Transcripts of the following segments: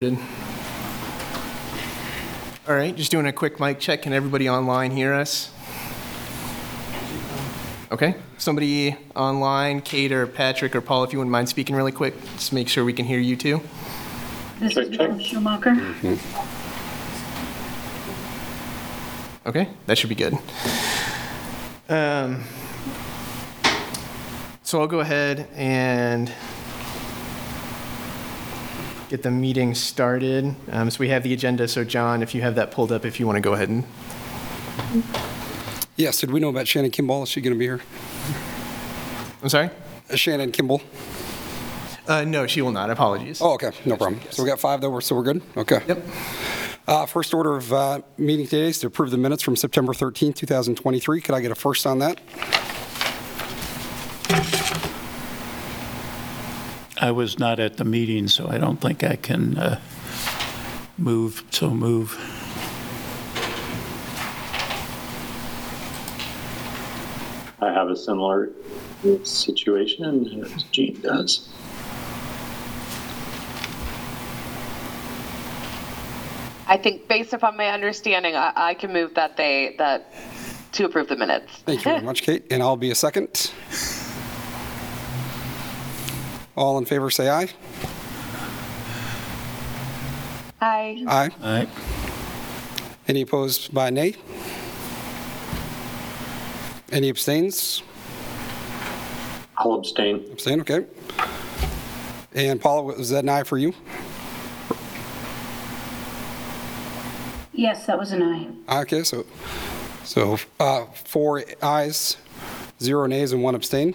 Good. All right, just doing a quick mic check. Can everybody online hear us? Okay, somebody online, Kate or Patrick or Paul, if you wouldn't mind speaking really quick, just make sure we can hear you too. This Check, is check. Madam Schumacher. Okay, that should be good. Um, So I'll go ahead and get the meeting started. Um, So we have the agenda, so John, if you have that pulled up, if you want to go ahead and, Yes, did we know about Shannon Kimball? Is she going to be here? I'm sorry? Uh, Shannon Kimball? Uh, No, she will not, apologies. Oh, okay, no problem. So we got five though, so we're good? Okay. Yep. Uh, First order of uh, meeting today is to approve the minutes from September 13, 2023. Could I get a first on that? I was not at the meeting, so I don't think I can uh, move, so move. I have a similar situation as Gene does. I think based upon my understanding, I, I can move that they, that, to approve the minutes. Thank you very much, Kate, and I'll be a second. All in favor, say aye. Aye. Aye. All right, Any opposed by nay? Any abstains? I'll abstain. Abstain, okay. And Paula, was that an aye for you? Yes, that was an aye. Aye, Okay, so, so uh, four ayes, zero nays, and one abstain.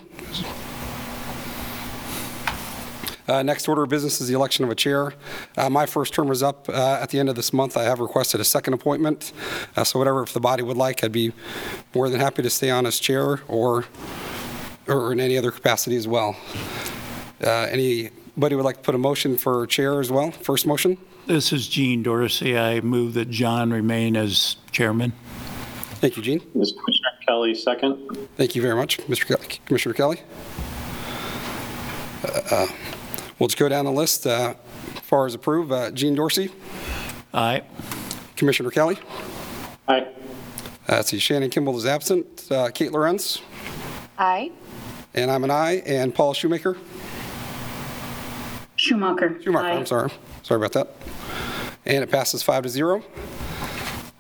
Uh, Next order of business is the election of a chair. Uh, My first term is up uh, at the end of this month. I have requested a second appointment, Uh, so whatever, if the body would like, I'd be more than happy to stay on as chair or, or in any other capacity as well. Uh, Anybody would like to put a motion for chair as well? First motion? this is Gene Dorsey. I move that John remain as chairman. Thank you, Gene. Is Commissioner Kelly second? Thank you very much, Mr. Kelly, Commissioner Kelly. We'll just go down the list. uh, As far as approve, uh, Gene Dorsey, Aye, Commissioner Kelly. Aye. Uh, Let's see, Shannon Kimball is absent. Uh, Kate Lorenz, Aye. and I'm an aye. And Paul Shoemaker. Schumacher. Schumacher, Aye. I'm sorry. Sorry about that. And it passes five to zero.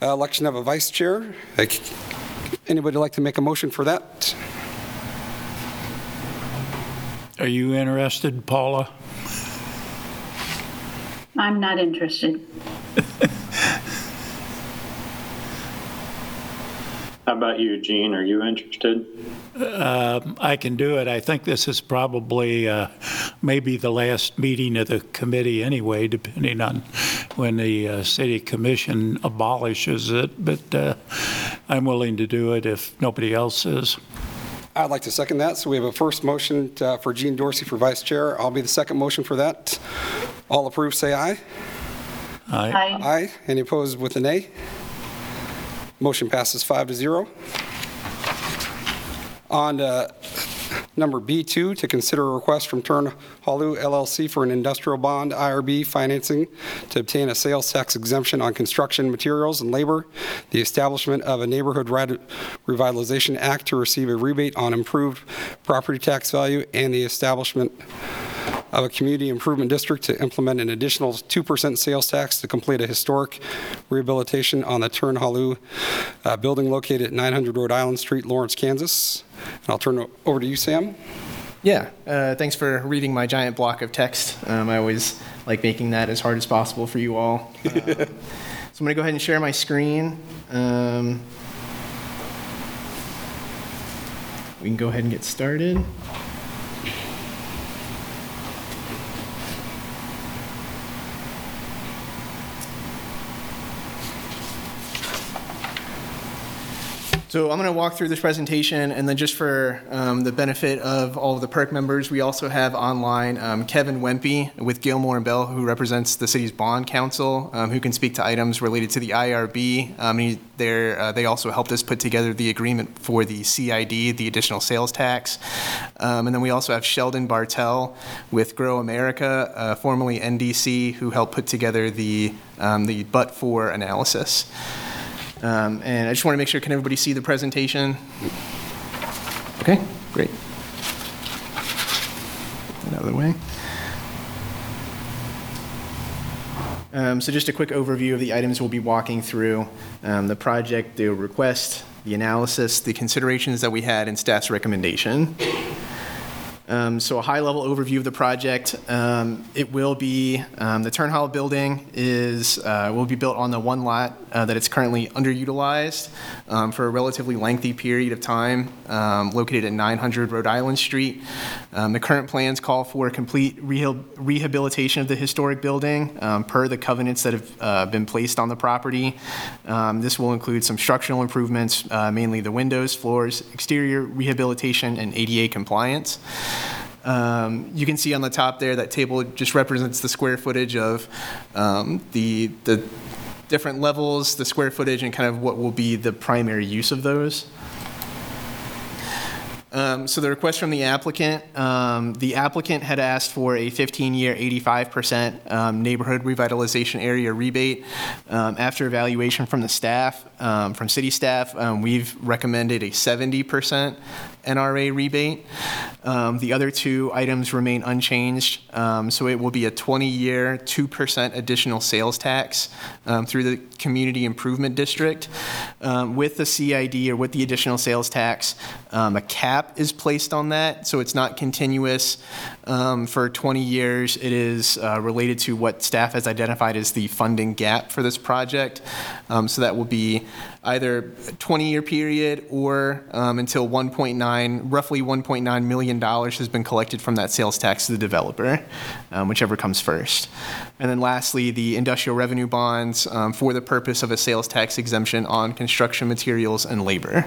Uh, Election of a vice chair. Uh, Anybody like to make a motion for that? are you interested, Paula? I'm not interested. How about you, Gene? Are you interested? I can do it. I think this is probably uh, maybe the last meeting of the committee anyway, depending on when the uh, city commission abolishes it, but uh, I'm willing to do it if nobody else is. I'd like to second that. So we have a first motion uh, for Gene Dorsey for vice chair. I'll be the second motion for that. All approved, say aye. Aye. Aye. Aye. Any opposed with a nay? Motion passes five to zero. On to number B2, to consider a request from Turn Halu LLC for an industrial bond IRB financing to obtain a sales tax exemption on construction materials and labor, the establishment of a Neighborhood Revit- Revitalization Act to receive a rebate on improved property tax value, and the establishment of a community improvement district to implement an additional 2% sales tax to complete a historic rehabilitation on the Turnhalle uh, building located at 900 Rhode Island Street, Lawrence, Kansas. And I'll turn it over to you, Sam. Yeah, uh, thanks for reading my giant block of text. Um, I always like making that as hard as possible for you all. Uh, so I'm going to go ahead and share my screen. Um, we can go ahead and get started. So I'm going to walk through this presentation, and then just for um, the benefit of all of the PERC members, we also have online um, Kevin Wempe with Gilmore and Bell, who represents the city's bond counsel, um, who can speak to items related to the IRB. Um, he, uh, they also helped us put together the agreement for the CID, the additional sales tax. Um, and then we also have Sheldon Bartel with Grow America, uh, formerly NDC, who helped put together the, um, the but-for analysis. Um, And I just want to make sure, can everybody see the presentation? Okay, great. Out of the way. Um, So just a quick overview of the items we'll be walking through. Um, The project, the request, the analysis, the considerations that we had, and staff's recommendation. Um, So a high-level overview of the project. Um, It will be, um, the Turn Hall building is, uh, will be built on the one lot uh, that it's currently underutilized um, for a relatively lengthy period of time, um, located at 900 Rhode Island Street. Um, The current plans call for complete rehabil- rehabilitation of the historic building per the covenants that have uh, been placed on the property. This will include some structural improvements, uh, mainly the windows, floors, exterior rehabilitation, and ADA compliance. Um, You can see on the top there, that table just represents the square footage of um, the, the different levels, the square footage, and kind of what will be the primary use of those. Um, So the request from the applicant, um, the applicant had asked for a 15-year, 85% um, neighborhood revitalization area rebate. Um, After evaluation from the staff, um, from city staff, um, we've recommended a 70% NRA rebate. Um, The other two items remain unchanged, um, so it will be a 20-year, 2% additional sales tax um, through the Community Improvement District. Um, With the CID or with the additional sales tax, um, a cap is placed on that, so it's not continuous um, for 20 years. It is uh, related to what staff has identified as the funding gap for this project. Um, So that will be either a 20-year period or um, until 1.9, roughly 1.9 million dollars has been collected from that sales tax to the developer, um, whichever comes first. And then lastly, the industrial revenue bonds um, for the purpose of a sales tax exemption on construction materials and labor.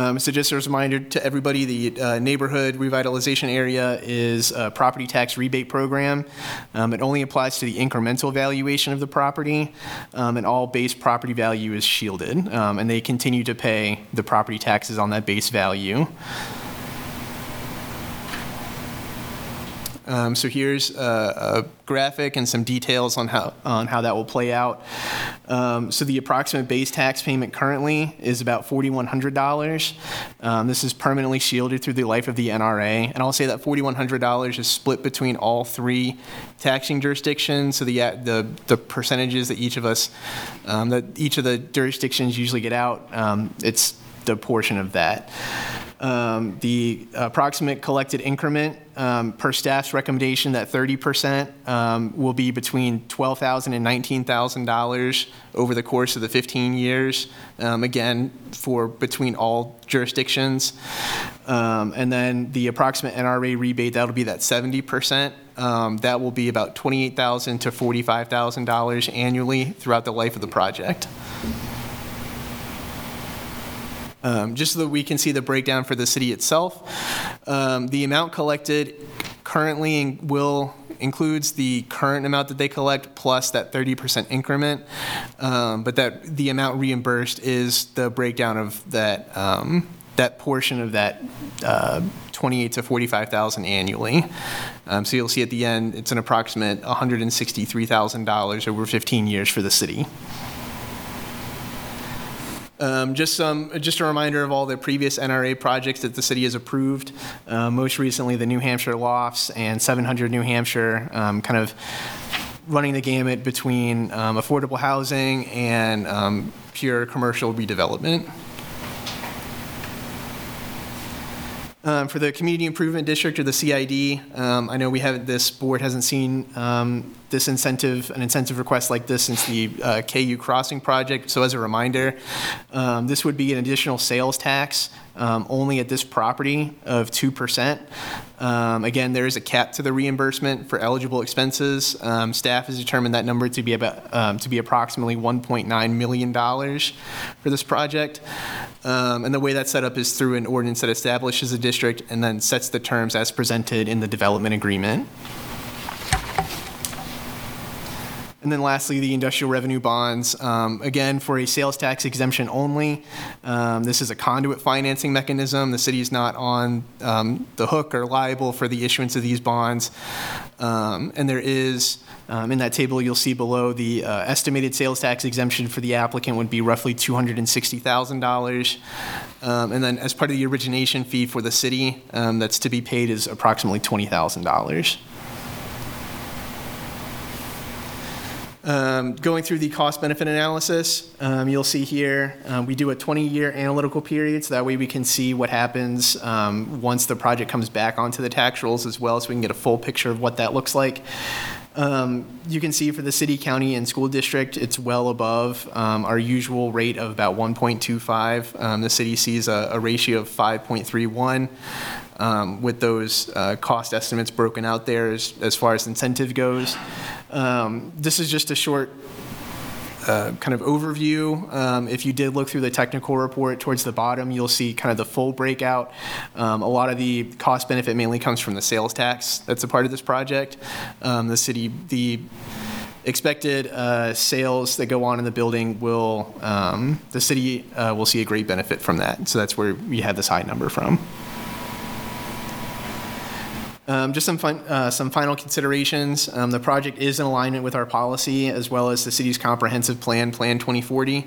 Um, So just a reminder to everybody, the uh, neighborhood revitalization area is a property tax rebate program. Um, It only applies to the incremental valuation of the property, um, and all base property value is shielded, um, and they continue to pay the property taxes on that base value. Um, So here's a, a graphic and some details on how, on how that will play out. Um, So the approximate base tax payment currently is about $4,100. Um, This is permanently shielded through the life of the NRA. And I'll say that $4,100 is split between all three taxing jurisdictions. So the, uh, the, the percentages that each of us, um, that each of the jurisdictions usually get out, um, it's the portion of that. Um, The approximate collected increment, um, per staff's recommendation, that 30% um, will be between $12,000 and $19,000 over the course of the 15 years, um, again, for between all jurisdictions. Um, And then the approximate NRA rebate, that'll be that 70%. Um, That will be about 28,000 to $45,000 annually throughout the life of the project. Um, just so that we can see the breakdown for the city itself. Um, The amount collected currently in- will, includes the current amount that they collect plus that 30% increment, Um, but that, the amount reimbursed is the breakdown of that, um, that portion of that uh, 28 to 45,000 annually. Um, So you'll see at the end, it's an approximate $163,000 over 15 years for the city. Um, Just some, just a reminder of all the previous NRA projects that the city has approved. Uh, Most recently, the New Hampshire Lofts and 700 New Hampshire, um, kind of running the gamut between um, affordable housing and um, pure commercial redevelopment. Um, For the Community Improvement District or the CID, um, I know we have, this board hasn't seen um, this incentive, an incentive request like this since the uh, KU Crossing project. So as a reminder, um, this would be an additional sales tax um, only at this property of 2%. Um, Again, there is a cap to the reimbursement for eligible expenses. Um, Staff has determined that number to be about, um, to be approximately $1.9 million for this project. Um, And the way that's set up is through an ordinance that establishes a district and then sets the terms as presented in the development agreement. And then lastly, the industrial revenue bonds, um, again, for a sales tax exemption only. Um, This is a conduit financing mechanism. The city is not on um, the hook or liable for the issuance of these bonds. Um, And there is, um, in that table, you'll see below, the uh, estimated sales tax exemption for the applicant would be roughly $260,000. Um, And then as part of the origination fee for the city, that's to be paid is approximately $20,000. Um, Going through the cost-benefit analysis, um, you'll see here, um, we do a 20-year analytical period, so that way we can see what happens um, once the project comes back onto the tax rolls as well, so we can get a full picture of what that looks like. Um, You can see for the city, county, and school district, it's well above um, our usual rate of about 1.25. Um, The city sees a a ratio of 5.31 um, with those uh, cost estimates broken out there as as far as incentive goes. Um, This is just a short kind of overview. Um, If you did look through the technical report towards the bottom, you'll see kind of the full breakout. Um, A lot of the cost benefit mainly comes from the sales tax that's a part of this project. Um, The city, the expected uh, sales that go on in the building will, um, the city uh, will see a great benefit from that. So that's where we had this high number from. Um, Just some uh, some final considerations. Um, The project is in alignment with our policy as well as the city's comprehensive plan, Plan 2040.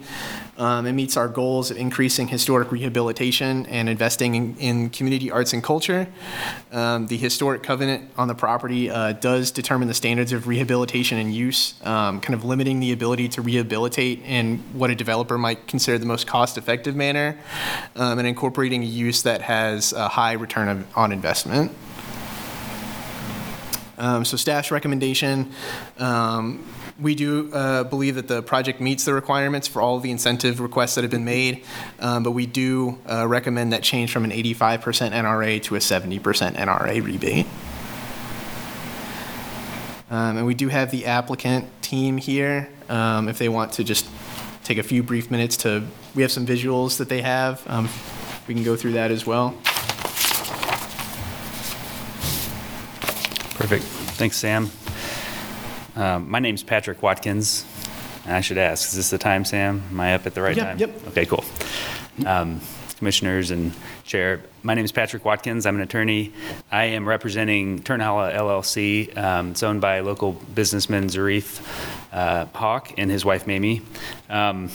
Um, It meets our goals of increasing historic rehabilitation and investing in- in community arts and culture. Um, The historic covenant on the property uh, does determine the standards of rehabilitation and use, um, kind of limiting the ability to rehabilitate in what a developer might consider the most cost-effective manner, um, and incorporating a use that has a high return of- on investment. Um, So staff's recommendation, um, we do uh, believe that the project meets the requirements for all of the incentive requests that have been made, um, but we do uh, recommend that change from an 85% NRA to a 70% NRA rebate. Um, And we do have the applicant team here, um, if they want to just take a few brief minutes to, we have some visuals that they have. Um, We can go through that as well. Perfect. Thanks, Sam. Um, My name's Patrick Watkins. And I should ask, is this the time, Sam? Am I up at the right Yep, time? yep. Okay, cool. Um, Commissioners and Chair, my name is Patrick Watkins. I'm an attorney. I am representing Turnhalle LLC. Um, It's owned by local businessman Zarif uh, Hawk and his wife Mamie. Um,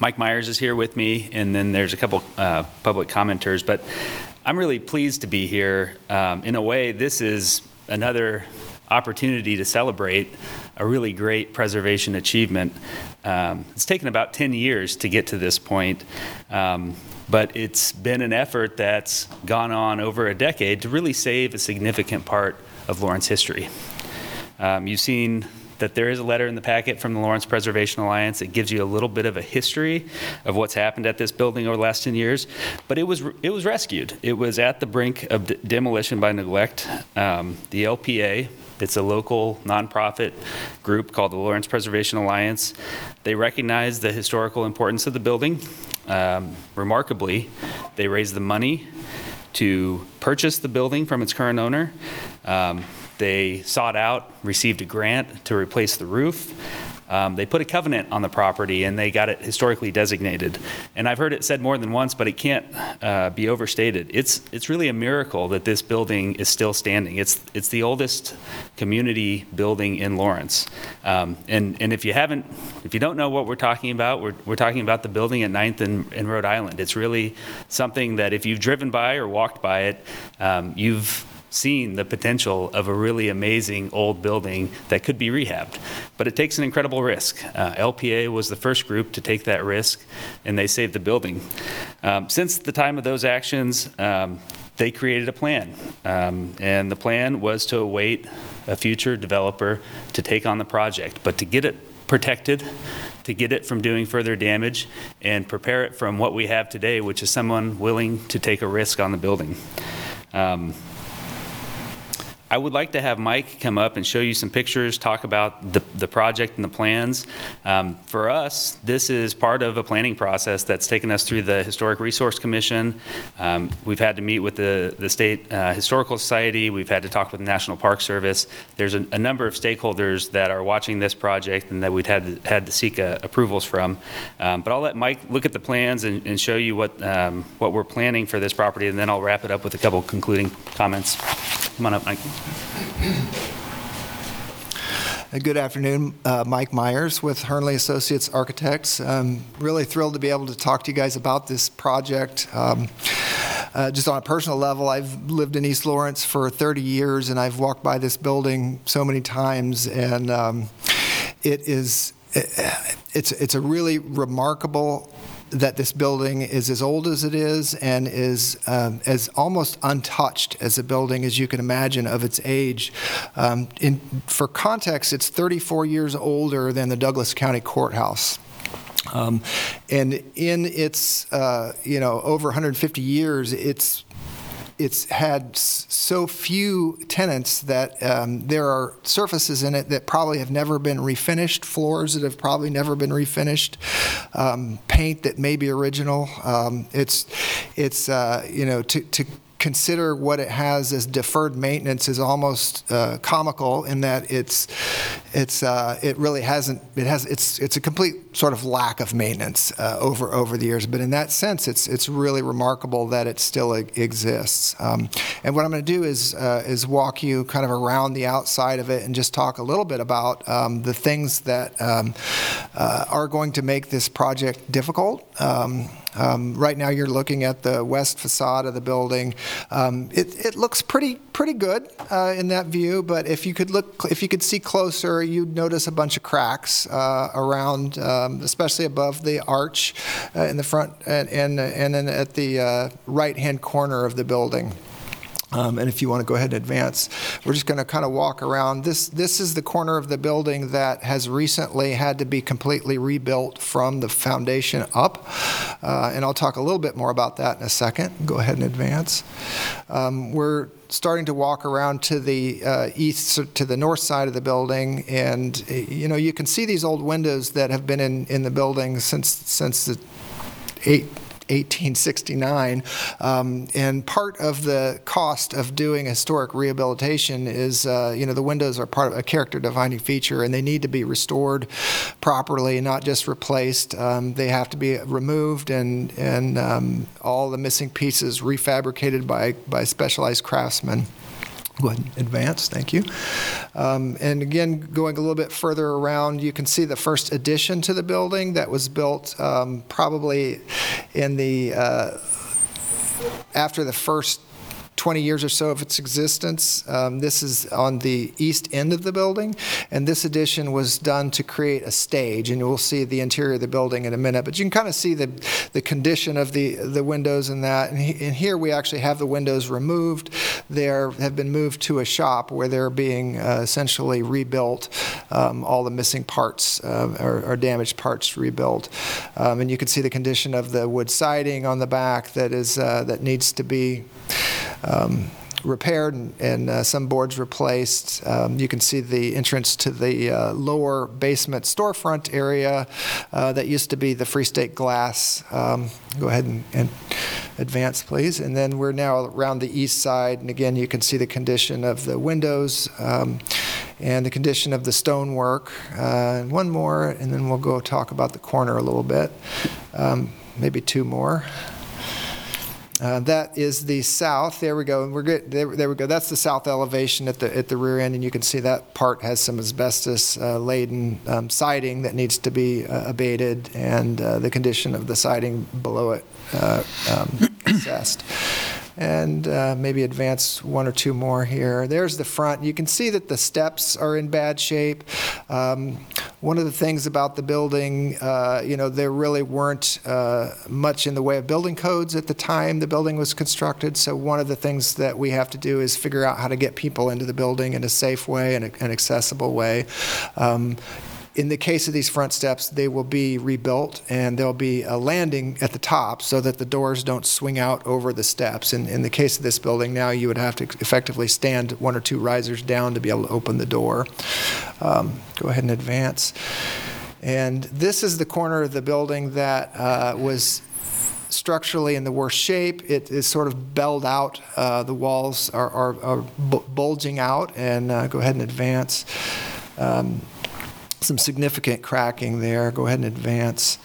Mike Myers is here with me, and then there's a couple uh, public commenters. But I'm really pleased to be here. Um, in a way, this is another opportunity to celebrate a really great preservation achievement. Um, it's taken about 10 years to get to this point, um, but it's been an effort that's gone on over a decade to really save a significant part of Lawrence history. Um, You've seen that there is a letter in the packet from the Lawrence Preservation Alliance. It gives you a little bit of a history of what's happened at this building over the last 10 years. But it was, it was rescued. It was at the brink of de- demolition by neglect. Um, The LPA, it's a local nonprofit group called the Lawrence Preservation Alliance. They recognize the historical importance of the building. Um, Remarkably, they raised the money to purchase the building from its current owner. Um, They sought out, received a grant to replace the roof. Um, They put a covenant on the property, and they got it historically designated. And I've heard it said more than once, but it can't uh, be overstated. It's, it's really a miracle that this building is still standing. It's, it's the oldest community building in Lawrence. Um, And, and if you haven't, if you don't know what we're talking about, we're, we're talking about the building at Ninth and, and Rhode Island. It's really something that if you've driven by or walked by it, um, you've seen the potential of a really amazing old building that could be rehabbed. But it takes an incredible risk. Uh, LPA was the first group to take that risk, and they saved the building. Um, Since the time of those actions, um, they created a plan. Um, and the plan was to await a future developer to take on the project. But to get it protected, to get it from doing further damage, and prepare it from what we have today, which is someone willing to take a risk on the building. Um, I would like to have Mike come up and show you some pictures, talk about the, the project and the plans. Um, For us, this is part of a planning process that's taken us through the Historic Resource Commission. Um, We've had to meet with the, the State uh, Historical Society, we've had to talk with the National Park Service. There's a, a number of stakeholders that are watching this project and that we've had, to- had to seek uh, approvals from. Um, But I'll let Mike look at the plans and, and show you what, um, what we're planning for this property, and then I'll wrap it up with a couple concluding comments. Come on up, Mike. Good afternoon. Uh, Mike Myers with Hernly Associates Architects. I'm really thrilled to be able to talk to you guys about this project. Um, uh, Just on a personal level, I've lived in East Lawrence for 30 years, and I've walked by this building so many times, and um, it is, it's, it's a really remarkable that this building is as old as it is and is um, as almost untouched as a building as you can imagine of its age. Um, in, for context, it's 34 years older than the Douglas County Courthouse. Um, and in its, uh, you know, over 150 years, it's it's had so few tenants that um, there are surfaces in it that probably have never been refinished, floors that have probably never been refinished, um, paint that may be original. Um, it's, it's uh, you know, to, to consider what it has as deferred maintenance is almost uh, comical in that it's it's uh, it really hasn't it has it's it's a complete sort of lack of maintenance uh, over over the years. But in that sense it's it's really remarkable that it still exists. Um, and what I'm going to do is uh, is walk you kind of around the outside of it and just talk a little bit about um, the things that um, uh, are going to make this project difficult um, Right now, you're looking at the west facade of the building. Um, It it looks pretty, pretty good uh, in that view, but if you could look, if you could see closer, you'd notice a bunch of cracks uh, around, um, especially above the arch uh, in the front and and and then at the uh, right-hand corner of the building. Um, And if you want to go ahead and advance, we're just going to kind of walk around. This, this is the corner of the building that has recently had to be completely rebuilt from the foundation up. Uh, And I'll talk a little bit more about that in a second. Go ahead and advance. Um, We're starting to walk around to the uh, east, to the north side of the building, and, you know, you can see these old windows that have been in, in the building since, since the eight, 1869. Um, and part of the cost of doing historic rehabilitation is, uh, you know, the windows are part of a character defining feature and they need to be restored properly, not just replaced. Um, they have to be removed and, and um, all the missing pieces refabricated by, by specialized craftsmen. Go ahead and advance, thank you. Um, And again, going a little bit further around, you can see the first addition to the building that was built um, probably in the, uh, after the first 20 years or so of its existence. Um, This is on the east end of the building, and this addition was done to create a stage, and you will see the interior of the building in a minute, but you can kind of see the, the condition of the, the windows and that. And he- and here, we actually have the windows removed. They have been moved to a shop where they're being uh, essentially rebuilt, um, all the missing parts uh, or or damaged parts rebuilt. Um, And you can see the condition of the wood siding on the back that is, uh, that needs to be um, repaired and- and uh, some boards replaced. Um, You can see the entrance to the uh, lower basement storefront area uh, that used to be the Free State Glass. Um, Go ahead and- and advance, please. And then we're now around the east side, and again, you can see the condition of the windows um, and the condition of the stonework. Uh, And one more, and then we'll go talk about the corner a little bit. Um, Maybe two more. Uh, That is the south, there we go, and we're good, there there we go, that's the south elevation at the, at the rear end, and you can see that part has some asbestos uh, laden um, siding that needs to be uh, abated, and uh, the condition of the siding below it uh, um, assessed. And uh, maybe advance one or two more here. There's the front. You can see that the steps are in bad shape. Um, One of the things about the building, uh, you know, there really weren't uh, much in the way of building codes at the time the building was constructed. So one of the things that we have to do is figure out how to get people into the building in a safe way and an accessible way. Um, in the case of these front steps, they will be rebuilt and there'll be a landing at the top so that the doors don't swing out over the steps. And in the case of this building, now you would have to effectively stand one or two risers down to be able to open the door. Um, go ahead and advance. And this is the corner of the building that uh, was structurally in the worst shape. It is sort of belled out. Uh, the walls are, are, are bu- bulging out. And uh, go ahead and advance. Um, some significant cracking there. Go ahead and advance.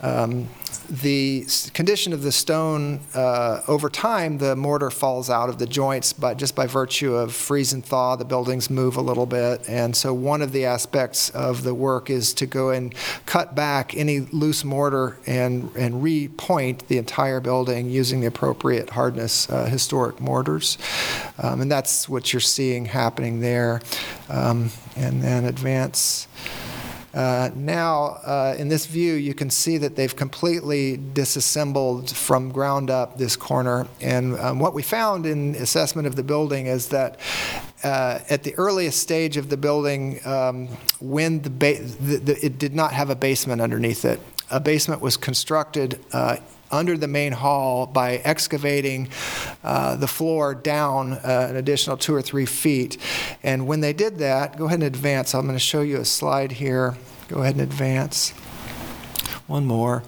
Um, the condition of the stone, uh, over time, the mortar falls out of the joints, but just by virtue of freeze and thaw, the buildings move a little bit. And so, one of the aspects of the work is to go and cut back any loose mortar and, and repoint the entire building using the appropriate hardness uh, historic mortars. Um, and that's what you're seeing happening there. Um, and then advance. Uh, Now, uh, in this view, you can see that they've completely disassembled from ground up this corner. And um, what we found in assessment of the building is that uh, at the earliest stage of the building, um, when the, ba- the, the it did not have a basement underneath it. A basement was constructed uh, under the main hall by excavating uh, the floor down uh, an additional two or three feet. And when they did that, go ahead and advance. I'm going to show you a slide here. Go ahead and advance. One more.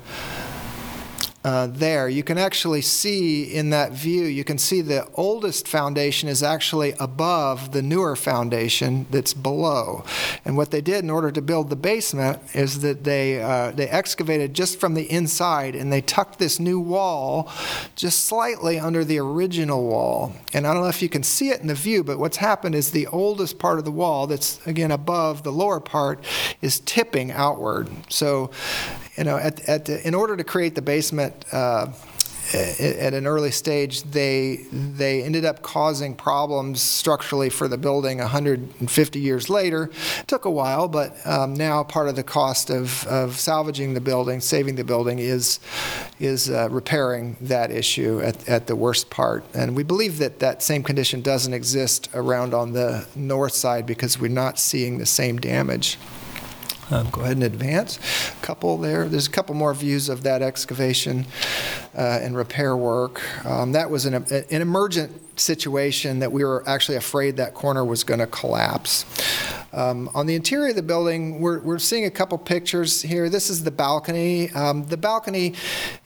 Uh, there, you can actually see in that view, you can see the oldest foundation is actually above the newer foundation that's below. And what they did in order to build the basement is that they, uh, they excavated just from the inside and they tucked this new wall just slightly under the original wall. And I don't know if you can see it in the view, but what's happened is the oldest part of the wall that's again above the lower part is tipping outward. So you know, at, at in order to create the basement uh, at, at an early stage, they they ended up causing problems structurally for the building 150 years later. It took a while, but um, now part of the cost of, of salvaging the building, saving the building, is is uh, repairing that issue at, at the worst part. And we believe that that same condition doesn't exist around on the north side because we're not seeing the same damage. Um, Go ahead and advance. A couple there. There's a couple more views of that excavation uh, and repair work. Um, That was an an emergent situation that we were actually afraid that corner was going to collapse. Um, On the interior of the building, we're we're seeing a couple pictures here. This is the balcony. Um, The balcony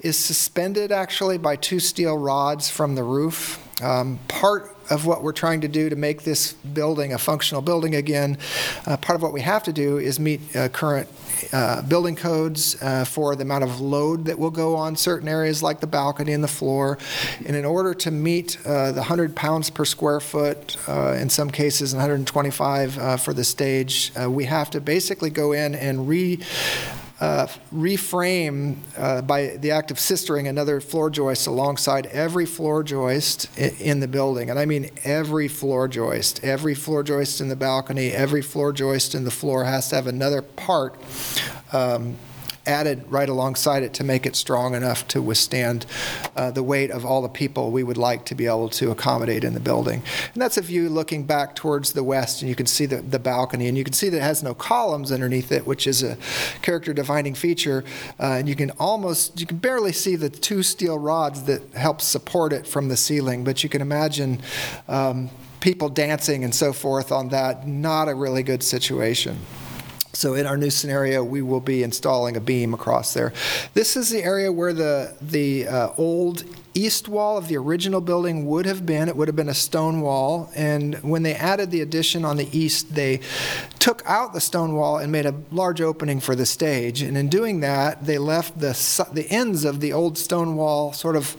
is suspended actually by two steel rods from the roof. Um, Part of what we're trying to do to make this building a functional building again, uh, part of what we have to do is meet uh, current uh, building codes uh, for the amount of load that will go on certain areas like the balcony and the floor. And in order to meet uh, the 100 pounds per square foot, uh, in some cases 125 uh, for the stage, we have to basically go in and re uh, reframe uh, by the act of sistering another floor joist alongside every floor joist in the building. And I mean every floor joist. Every floor joist in the balcony, every floor joist in the floor has to have another part um, added right alongside it to make it strong enough to withstand uh, the weight of all the people we would like to be able to accommodate in the building. And that's a view looking back towards the west, and you can see the, the balcony, and you can see that it has no columns underneath it, which is a character defining feature. Uh, and you can almost, you can barely see the two steel rods that help support it from the ceiling, but you can imagine um, people dancing and so forth on that. Not a really good situation. So in our new scenario, we will be installing a beam across there. This is the area where the, the uh, old east wall of the original building would have been. It would have been a stone wall. And when they added the addition on the east, they took out the stone wall and made a large opening for the stage. And in doing that, they left the, the ends of the old stone wall sort of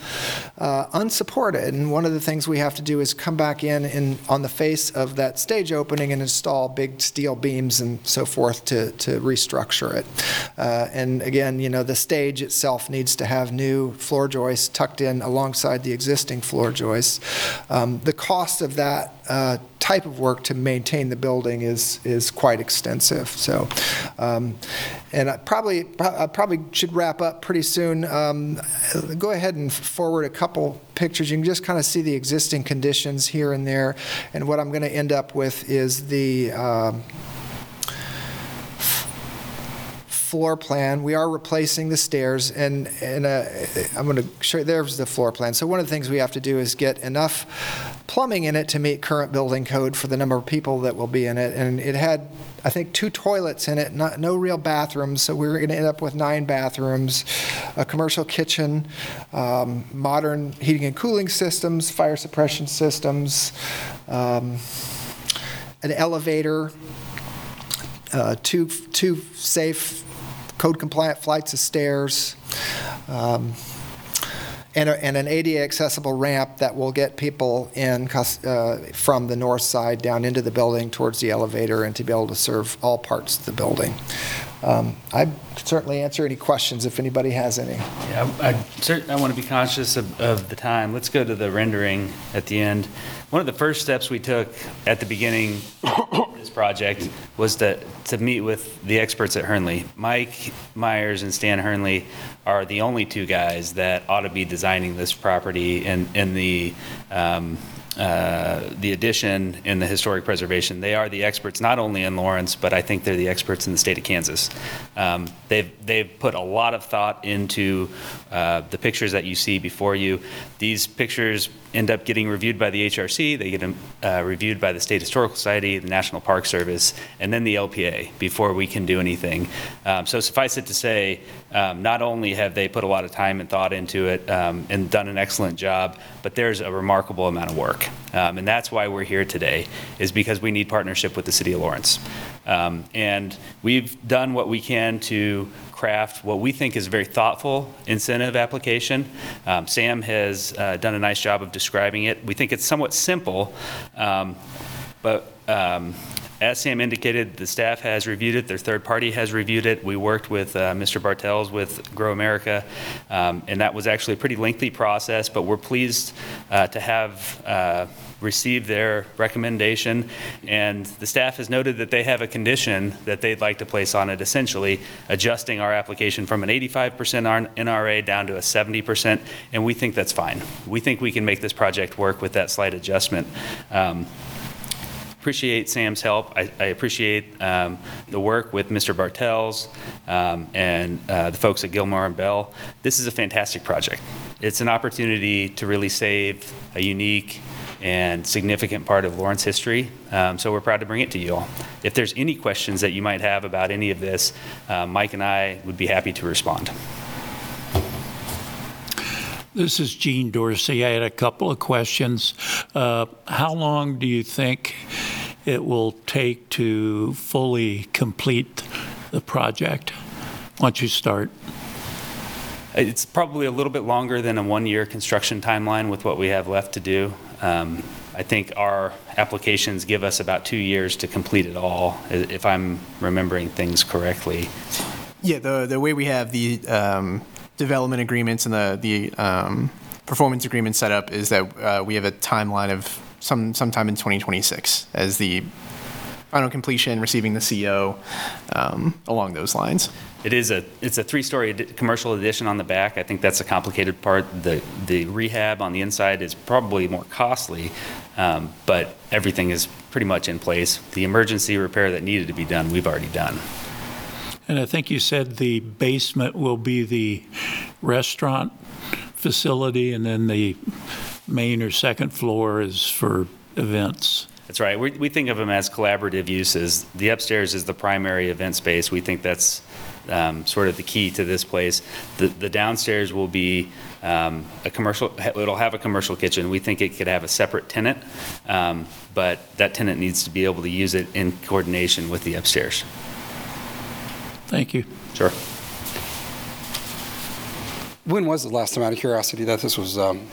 uh, unsupported. And one of the things we have to do is come back in, in on the face of that stage opening and install big steel beams and so forth to, to restructure it. Uh, and again, you know, the stage itself needs to have new floor joists tucked in alongside the existing floor joists. Um, The cost of that uh, type of work to maintain the building is, is quite extensive. So, um, and I probably, I probably should wrap up pretty soon. Um, Go ahead and forward a couple pictures. You can just kind of see the existing conditions here and there. And what I'm going to end up with is the um, floor plan. We are replacing the stairs, and, and uh, I'm going to show you, there's the floor plan. So one of the things we have to do is get enough plumbing in it to meet current building code for the number of people that will be in it. And it had, I think, two toilets in it, not, no real bathrooms, so we we're going to end up with nine bathrooms, a commercial kitchen, um, modern heating and cooling systems, fire suppression systems, um, an elevator, uh, two, two safe, code-compliant flights of stairs, um, and, a- and an ADA accessible ramp that will get people in uh, from the north side down into the building towards the elevator and to be able to serve all parts of the building. Um, I'd certainly answer any questions if anybody has any. Yeah, I, I I want to be conscious of, of the time. Let's go to the rendering at the end. One of the first steps we took at the beginning of this project was to, to meet with the experts at Hernly. Mike Myers and Stan Hernly are the only two guys that ought to be designing this property and, and the, um, uh, the addition and the historic preservation. They are the experts not only in Lawrence, but I think they're the experts in the state of Kansas. Um, they've they've put a lot of thought into uh, the pictures that you see before you. These pictures end up getting reviewed by the HRC. They get um, uh, reviewed by the State Historical Society, the National Park Service, and then the LPA before we can do anything. Um, so suffice it to say, um, not only have they put a lot of time and thought into it um, and done an excellent job, but there's a remarkable amount of work. Um, and that's why we're here today, is because we need partnership with the City of Lawrence. Um, and we've done what we can to craft what we think is a very thoughtful incentive application. Um, Sam has uh, done a nice job of describing it. We think it's somewhat simple, um, but um, as Sam indicated, the staff has reviewed it, their third party has reviewed it. We worked with uh, Mr. Bartels with Grow America, um, and that was actually a pretty lengthy process, but we're pleased uh, to have uh, received their recommendation. And the staff has noted that they have a condition that they'd like to place on it, essentially adjusting our application from an 85% NRA down to a 70%, and we think that's fine. We think we can make this project work with that slight adjustment. Um, appreciate Sam's help. I, I appreciate um, the work with Mr. Bartels um, and uh, the folks at Gilmore and Bell. This is a fantastic project. It's an opportunity to really save a unique and significant part of Lawrence history. Um, so we're proud to bring it to you all. If there's any questions that you might have about any of this, uh, Mike and I would be happy to respond. This is Gene Dorsey. I had a couple of questions. Uh, How long do you think it will take to fully complete the project once you start? It's probably a little bit longer than a one-year construction timeline with what we have left to do. Um, I think our applications give us about two years to complete it all, if I'm remembering things correctly. Yeah, the, the way we have the um, development agreements and the, the um, performance agreements set up is that uh, we have a timeline of some, sometime in 2026 as the final completion, receiving the CO, um, along those lines. It is a, it's a three-story addi- commercial addition on the back. I think that's a complicated part. The, the rehab on the inside is probably more costly, um, but everything is pretty much in place. The emergency repair that needed to be done, we've already done. And I think you said the basement will be the restaurant facility, and then the main or second floor is for events. That's right. We, we think of them as collaborative uses. The upstairs is the primary event space. We think that's um, sort of the key to this place. The, the downstairs will be um, a commercial, it'll have a commercial kitchen. We think it could have a separate tenant, um, but that tenant needs to be able to use it in coordination with the upstairs. Thank you. Sure. When was the last time, out of curiosity, that this was um,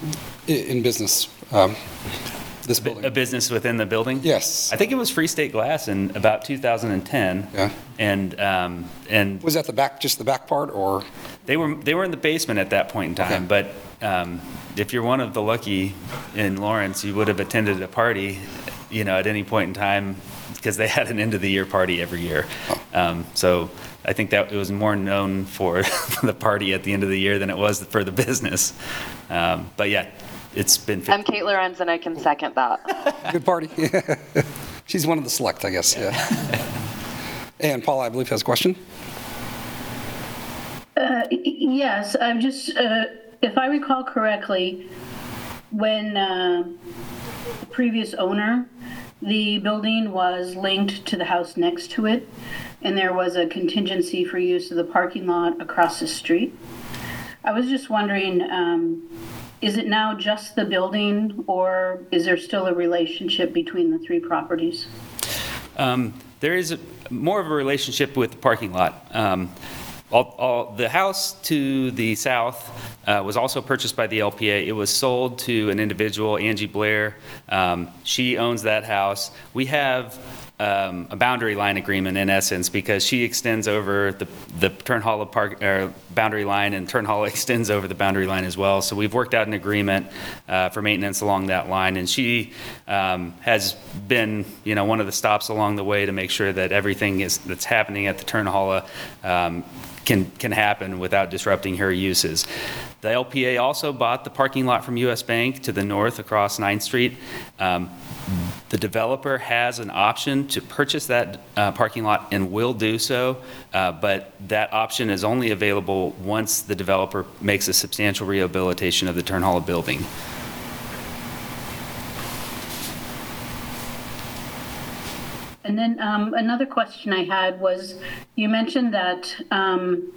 i- in business? Um, This A business within the building? Yes. I think it was Free State Glass in about 2010. Yeah. And, um, and Was that the back, just the back part, or? they were, they were in the basement at that point in time. But um, if you're one of the lucky in Lawrence, you would have attended a party, you know, at any point in time, because they had an end-of-the-year party every year. Um, So I think that it was more known for the party at the end of the year than it was for the business. Um, But yeah, it's been. I'm Kate Lorenz, and I can second that. Good party. She's one of the select, I guess, yeah. And Paul, I believe, has a question? Yes, I'm just, uh, if I recall correctly, when uh, the previous owner, the building was linked to the house next to it, and there was a contingency for use of the parking lot across the street. I was just wondering, um, is it now just the building, or is there still a relationship between the three properties? Um, There is a- more of a relationship with the parking lot. Um, all- all- The house to the south uh, was also purchased by the LPA. It was sold to an individual, Angie Blair. Um, She owns that house. We have um, a boundary line agreement in essence because she extends over the the Park, or boundary line, and Turnhalle extends over the boundary line as well. So we've worked out an agreement uh, for maintenance along that line, and she um, has been, you know, one of the stops along the way to make sure that everything is, that's happening at the Turnhalle um, can, can happen without disrupting her uses. The LPA also bought the parking lot from US Bank to the north across 9th Street. Um, The developer has an option to purchase that uh, parking lot and will do so, uh, but that option is only available once the developer makes a substantial rehabilitation of the Turnhalle building. And then um, another question I had was, you mentioned that um,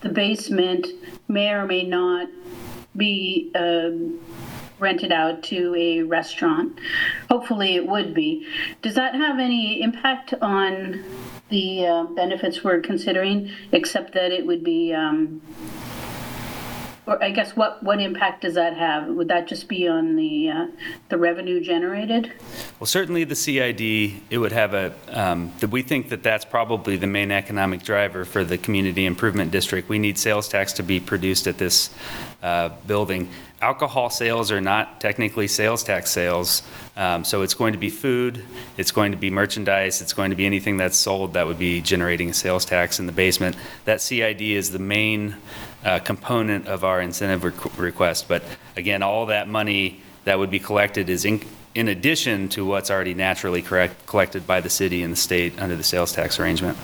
the basement may or may not be um, rented out to a restaurant. Hopefully, it would be. Does that have any impact on the uh, benefits we're considering, except that it would be, um, or I guess, what, what impact does that have? Would that just be on the, uh, the revenue generated? Well, certainly the CID, it would have a, um, that we think that that's probably the main economic driver for the Community Improvement District. We need sales tax to be produced at this uh, building. Alcohol sales are not technically sales tax sales, um, so it's going to be food, it's going to be merchandise, it's going to be anything that's sold that would be generating a sales tax in the basement. That CID is the main uh, component of our incentive requ- request, but again, all that money that would be collected is in, in addition to what's already naturally correct, collected by the city and the state under the sales tax arrangement.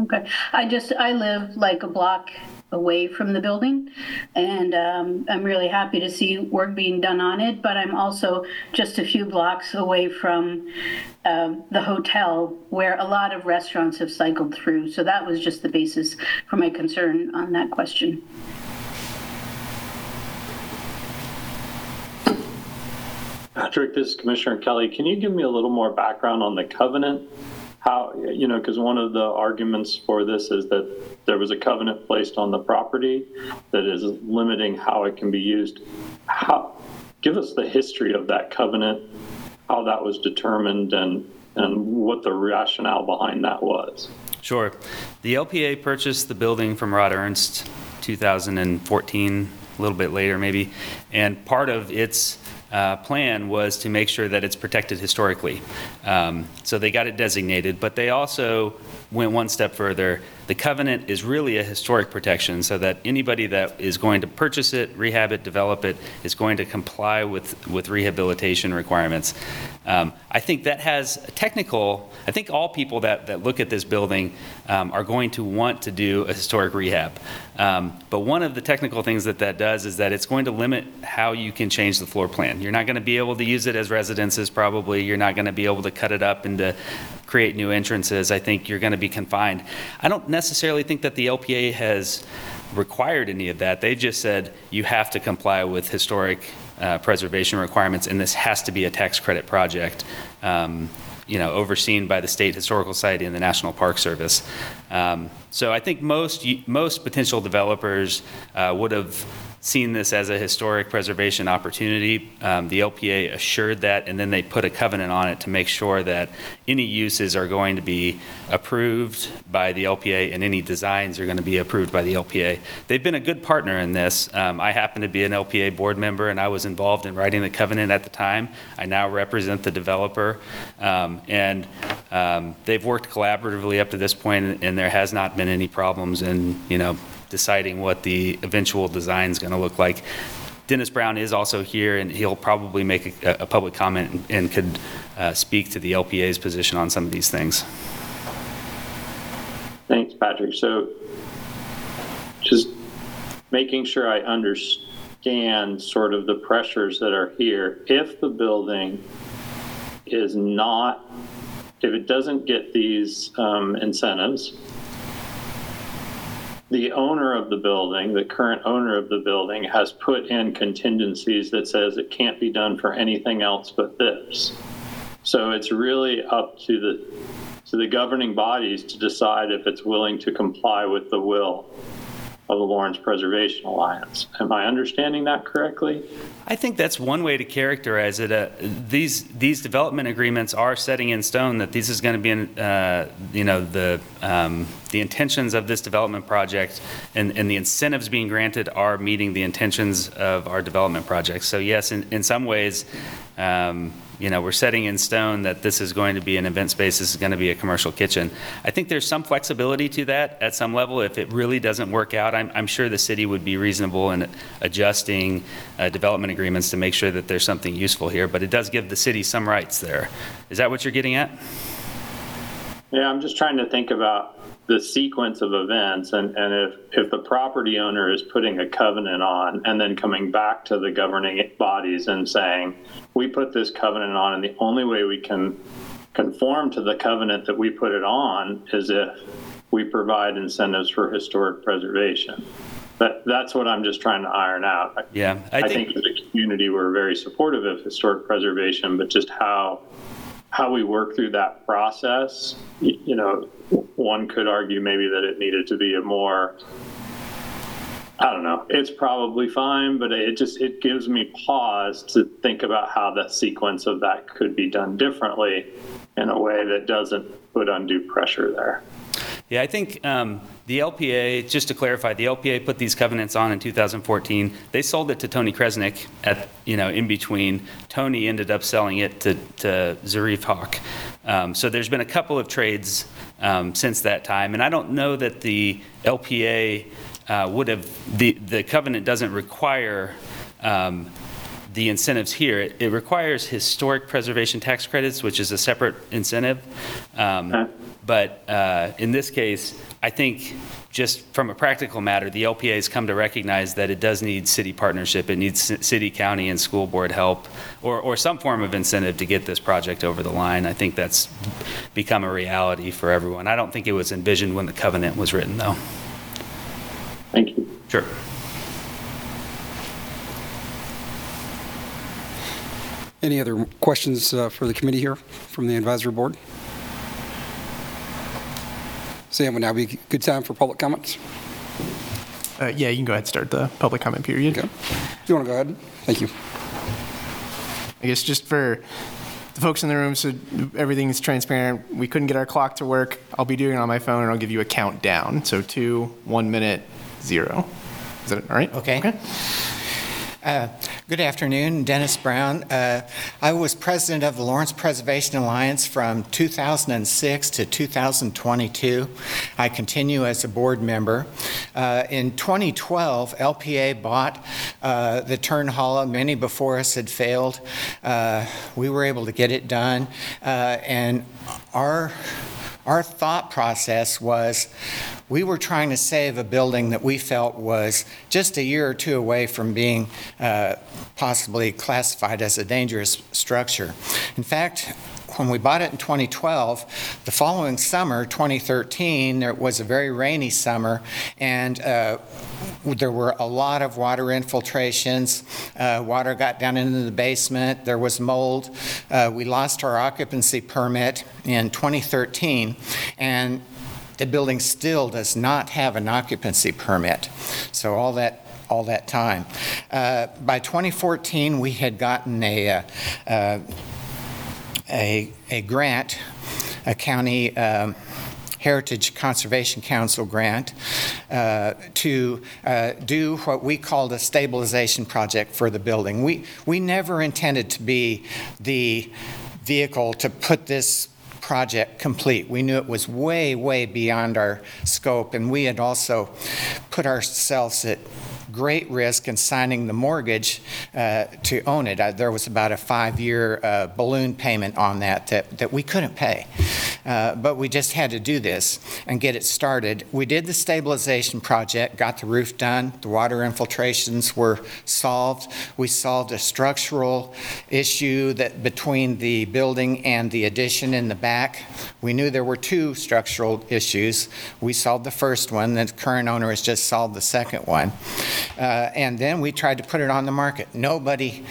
Okay, I just, I live like a block away from the building, and um, I'm really happy to see work being done on it, but I'm also just a few blocks away from um, the hotel where a lot of restaurants have cycled through. So that was just the basis for my concern on that question. Patrick, this is Commissioner Kelly. Can you give me a little more background on the covenant? How, you know, because one of the arguments for this is that there was a covenant placed on the property that is limiting how it can be used. How, give us the history of that covenant, how that was determined, and, and what the rationale behind that was. Sure. The LPA purchased the building from Rod Ernst 2014, a little bit later maybe, and part of its uh, plan was to make sure that it's protected historically. Um, So they got it designated, but they also went one step further. The covenant is really a historic protection so that anybody that is going to purchase it, rehab it, develop it, is going to comply with, with rehabilitation requirements. Um, I think that has a technical, I think all people that, that look at this building um, are going to want to do a historic rehab. Um, But one of the technical things that that does is that it's going to limit how you can change the floor plan. You're not going to be able to use it as residences probably. You're not going to be able to cut it up and to create new entrances. I think you're going to be confined. I don't necessarily think that the LPA has required any of that. They just said you have to comply with historic uh, preservation requirements, and this has to be a tax credit project, um, you know, overseen by the State Historical Society and the National Park Service. Um, So I think most, most potential developers uh, would have seen this as a historic preservation opportunity. Um, The LPA assured that, and then they put a covenant on it to make sure that any uses are going to be approved by the LPA and any designs are going to be approved by the LPA. They've been a good partner in this. Um, I happen to be an LPA board member, and I was involved in writing the covenant at the time. I now represent the developer, Um, and um, they've worked collaboratively up to this point, and there has not been any problems in, you know, deciding what the eventual design is going to look like. Dennis Brown is also here, and he'll probably make a, a public comment and- and could uh, speak to the LPA's position on some of these things. Thanks, Patrick. So just making sure I understand sort of the pressures that are here. If the building is not, if it doesn't get these um, incentives, the owner of the building, the current owner of the building, has put in contingencies that says it can't be done for anything else but this. So it's really up to the to the governing bodies to decide if it's willing to comply with the will of the Lawrence Preservation Alliance. Am I understanding that correctly? I think that's one way to characterize it. Uh, These, these development agreements are setting in stone that this is going to be, in, uh, you know, the, um, the intentions of this development project and, and the incentives being granted are meeting the intentions of our development projects. So yes, in, in some ways, um, you know, we're setting in stone that this is going to be an event space, this is going to be a commercial kitchen. I think there's some flexibility to that at some level. If it really doesn't work out, I'm, I'm sure the city would be reasonable in adjusting uh, development agreements to make sure that there's something useful here, but it does give the city some rights there. Is that what you're getting at? Yeah, I'm just trying to think about the sequence of events and, and if, if the property owner is putting a covenant on and then coming back to the governing bodies and saying, we put this covenant on and the only way we can conform to the covenant that we put it on is if we provide incentives for historic preservation. That, that's what I'm just trying to iron out. Yeah, I, think, as a community, we're very supportive of historic preservation, but just how how we work through that process, you know, one could argue maybe that it needed to be a more I don't know. It's probably fine, but it just it gives me pause to think about how the sequence of that could be done differently in a way that doesn't put undue pressure there. Yeah, I think um, the LPA, just to clarify, the LPA put these covenants on in 2014. They sold it to Tony Krsnich at, you know, in between. Tony ended up selling it to, to Zarif Hawk. Um, so there's been a couple of trades um, since that time. And I don't know that the LPA uh, would have, the, the covenant doesn't require um, the incentives here. It, it requires historic preservation tax credits, which is a separate incentive. Um, Okay. But uh, in this case, I think just from a practical matter, the LPA has come to recognize that it does need city partnership. It needs city, county, and school board help, or, or some form of incentive to get this project over the line. I think that's become a reality for everyone. I don't think it was envisioned when the covenant was written, though. Thank you. Sure. Any other questions uh, for the committee here from the advisory board? Sam, would now be a good time for public comments? Uh, yeah, you can go ahead and start the public comment period. Okay. You want to go ahead? Thank you. I guess just for the folks in the room, so everything's transparent. We couldn't get our clock to work. I'll be doing it on my phone, and I'll give you a countdown. So two, one minute, zero. Is that all right? Okay. Uh, Good afternoon, Dennis Brown. Uh, I was president of the Lawrence Preservation Alliance from 2006 to 2022. I continue as a board member. Uh, In 2012, LPA bought uh, the Turnhalle. Many before us had failed. Uh, We were able to get it done, and our our thought process was we were trying to save a building that we felt was just a year or two away from being uh, possibly classified as a dangerous structure. In fact, when we bought it in 2012, the following summer, 2013, there was a very rainy summer, and uh, there were a lot of water infiltrations. Uh, water got down into the basement. There was mold. Uh, we lost our occupancy permit in 2013, and the building still does not have an occupancy permit. So all that all that time. Uh, By 2014, we had gotten a, uh, uh, a, a grant, a county um, Heritage Conservation Council grant uh, to uh, do what we called a stabilization project for the building. We, we never intended to be the vehicle to put this project complete. We knew it was way, way beyond our scope, and we had also put ourselves at great risk in signing the mortgage uh, to own it. Uh, There was about a five-year uh, balloon payment on that that, that we couldn't pay. Uh, But we just had to do this and get it started. We did the stabilization project, got the roof done, the water infiltrations were solved. We solved a structural issue that, between the building and the addition in the back. We knew there were two structural issues. We solved the first one, the current owner has just solved the second one. Uh, And then we tried to put it on the market. Nobody,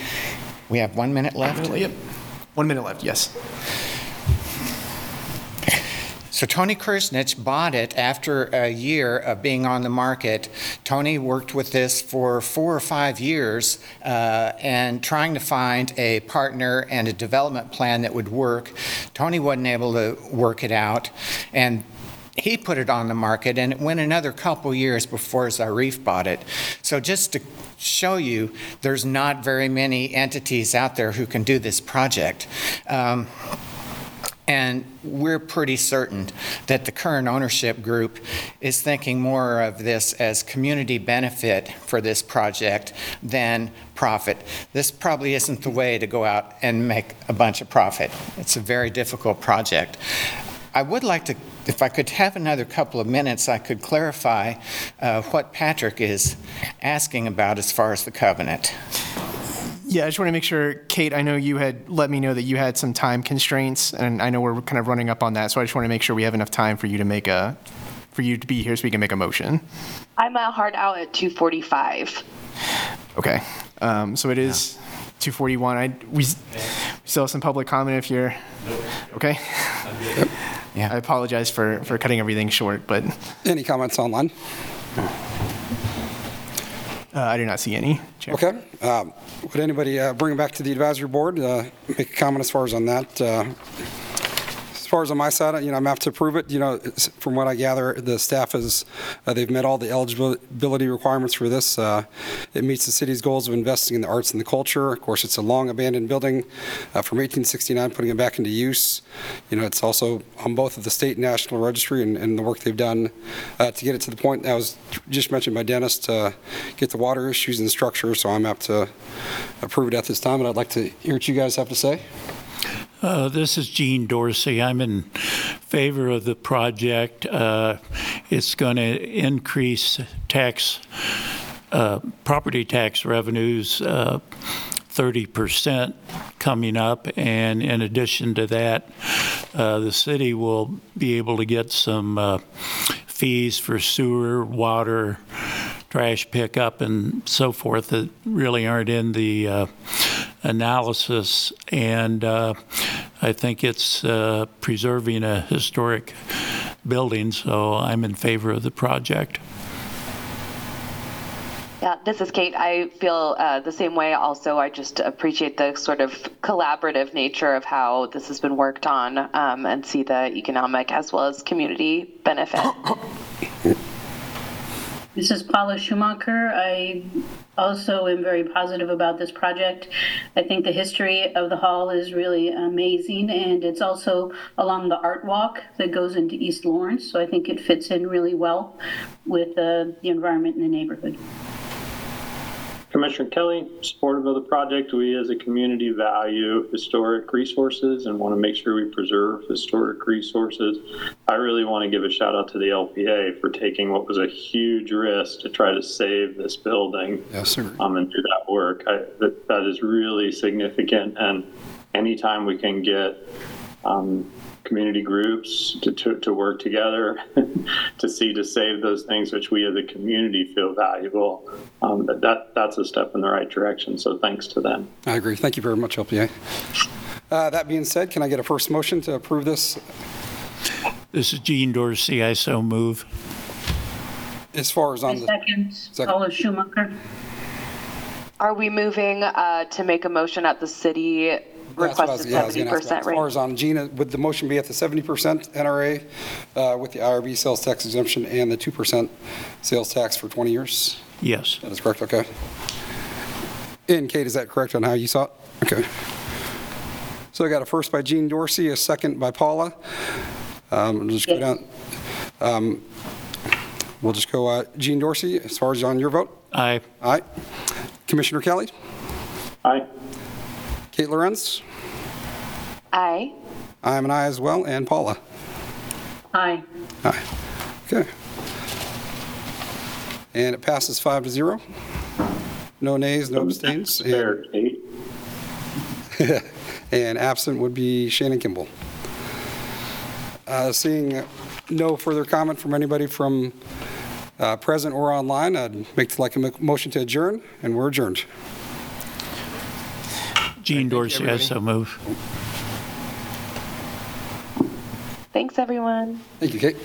we have one minute left? Yep. One minute left, yes. So Tony Krsnich bought it after a year of being on the market. Tony worked with this for four or five years uh, and trying to find a partner and a development plan that would work. Tony wasn't able to work it out, and he put it on the market, and it went another couple years before Zarif bought it. So just to show you, there's not very many entities out there who can do this project. Um, and we're pretty certain that the current ownership group is thinking more of this as community benefit for this project than profit. This probably isn't the way to go out and make a bunch of profit. It's a very difficult project. I would like to, if I could have another couple of minutes, I could clarify uh, what Patrick is asking about as far as the covenant. Yeah, I just want to make sure, Kate, I know you had let me know that you had some time constraints, and I know we're kind of running up on that, so I just want to make sure we have enough time for you to make a, for you to be here so we can make a motion. I'm a hard out at 2:45. Okay, um, so it is 2:41. I, we we still have some public comment if you're, okay? Yeah. I apologize for, for cutting everything short, but Any comments online? uh, I do not see any. Chair. Okay. Um, Would anybody uh, bring it back to the advisory board, uh, make a comment as far as on that? As far as on my side, you know, I'm apt to approve it. You know, from what I gather, the staff is, uh, they've met all the eligibility requirements for this. Uh, It meets the city's goals of investing in the arts and the culture. Of course, it's a long abandoned building uh, from 1869, putting it back into use. You know, it's also on both of the state and national registry and, and the work they've done uh, to get it to the point that was just mentioned by Dennis to get the water issues and structure. So I'm apt to approve it at this time, and I'd like to hear what you guys have to say. Uh, This is Gene Dorsey. I'm in favor of the project. Uh, It's going to increase tax, uh, property tax revenues uh, 30% coming up, and in addition to that, uh, the city will be able to get some uh, fees for sewer, water, trash pickup, and so forth that really aren't in the uh, analysis. And uh, I think it's uh, preserving a historic building, so I'm in favor of the project. Yeah, this is Kate. I feel uh, the same way. Also, I just appreciate the sort of collaborative nature of how this has been worked on um, and see the economic as well as community benefit. This is Paula Schumacher. I also am very positive about this project. I think the history of the hall is really amazing, and it's also along the art walk that goes into East Lawrence. So I think it fits in really well with uh, the environment in the neighborhood. Commissioner Kelly, supportive of the project. We as a community value historic resources and want to make sure we preserve historic resources. I really want to give a shout out to the LPA for taking what was a huge risk to try to save this building Yes, sir. um, and do that work. I, that, that is really significant. And anytime we can get um, community groups to, to, to work together to see to save those things which we as a community feel valuable, um, that, that that's a step in the right direction. So thanks to them. I agree. Thank you very much, LPA. Uh, That being said, can I get a first motion to approve this? This is Gene Dorsey. I so move. As far as I on the, second Second. Paula Schumacher. Are we moving uh, to make a motion at the city That's what I was- requested yeah, I was gonna ask 70% that. As far rate? as on Gina, would the motion be at the 70% NRA uh, with the IRB sales tax exemption and the 2% sales tax for 20 years? Yes. That is correct, okay. And Kate, is that correct on how you saw it? Okay. So I got a first by Gene Dorsey, a second by Paula. Um, We'll just go Yes. down. um, We'll just go, uh, Gene Dorsey, as far as on your vote? Aye. Aye. Commissioner Kelly? Aye. Kate Lorenz? Aye. I'm an aye as well, and Paula? Aye. Aye. Okay. And it passes five to zero. No nays, no abstains. and- There, Kate. And absent would be Shannon Kimball. Uh, Seeing no further comment from anybody from uh, present or online, I'd make like a mo- motion to adjourn, and we're adjourned. Gene Dorsey, I so move. Thanks, everyone. Thank you, Kate.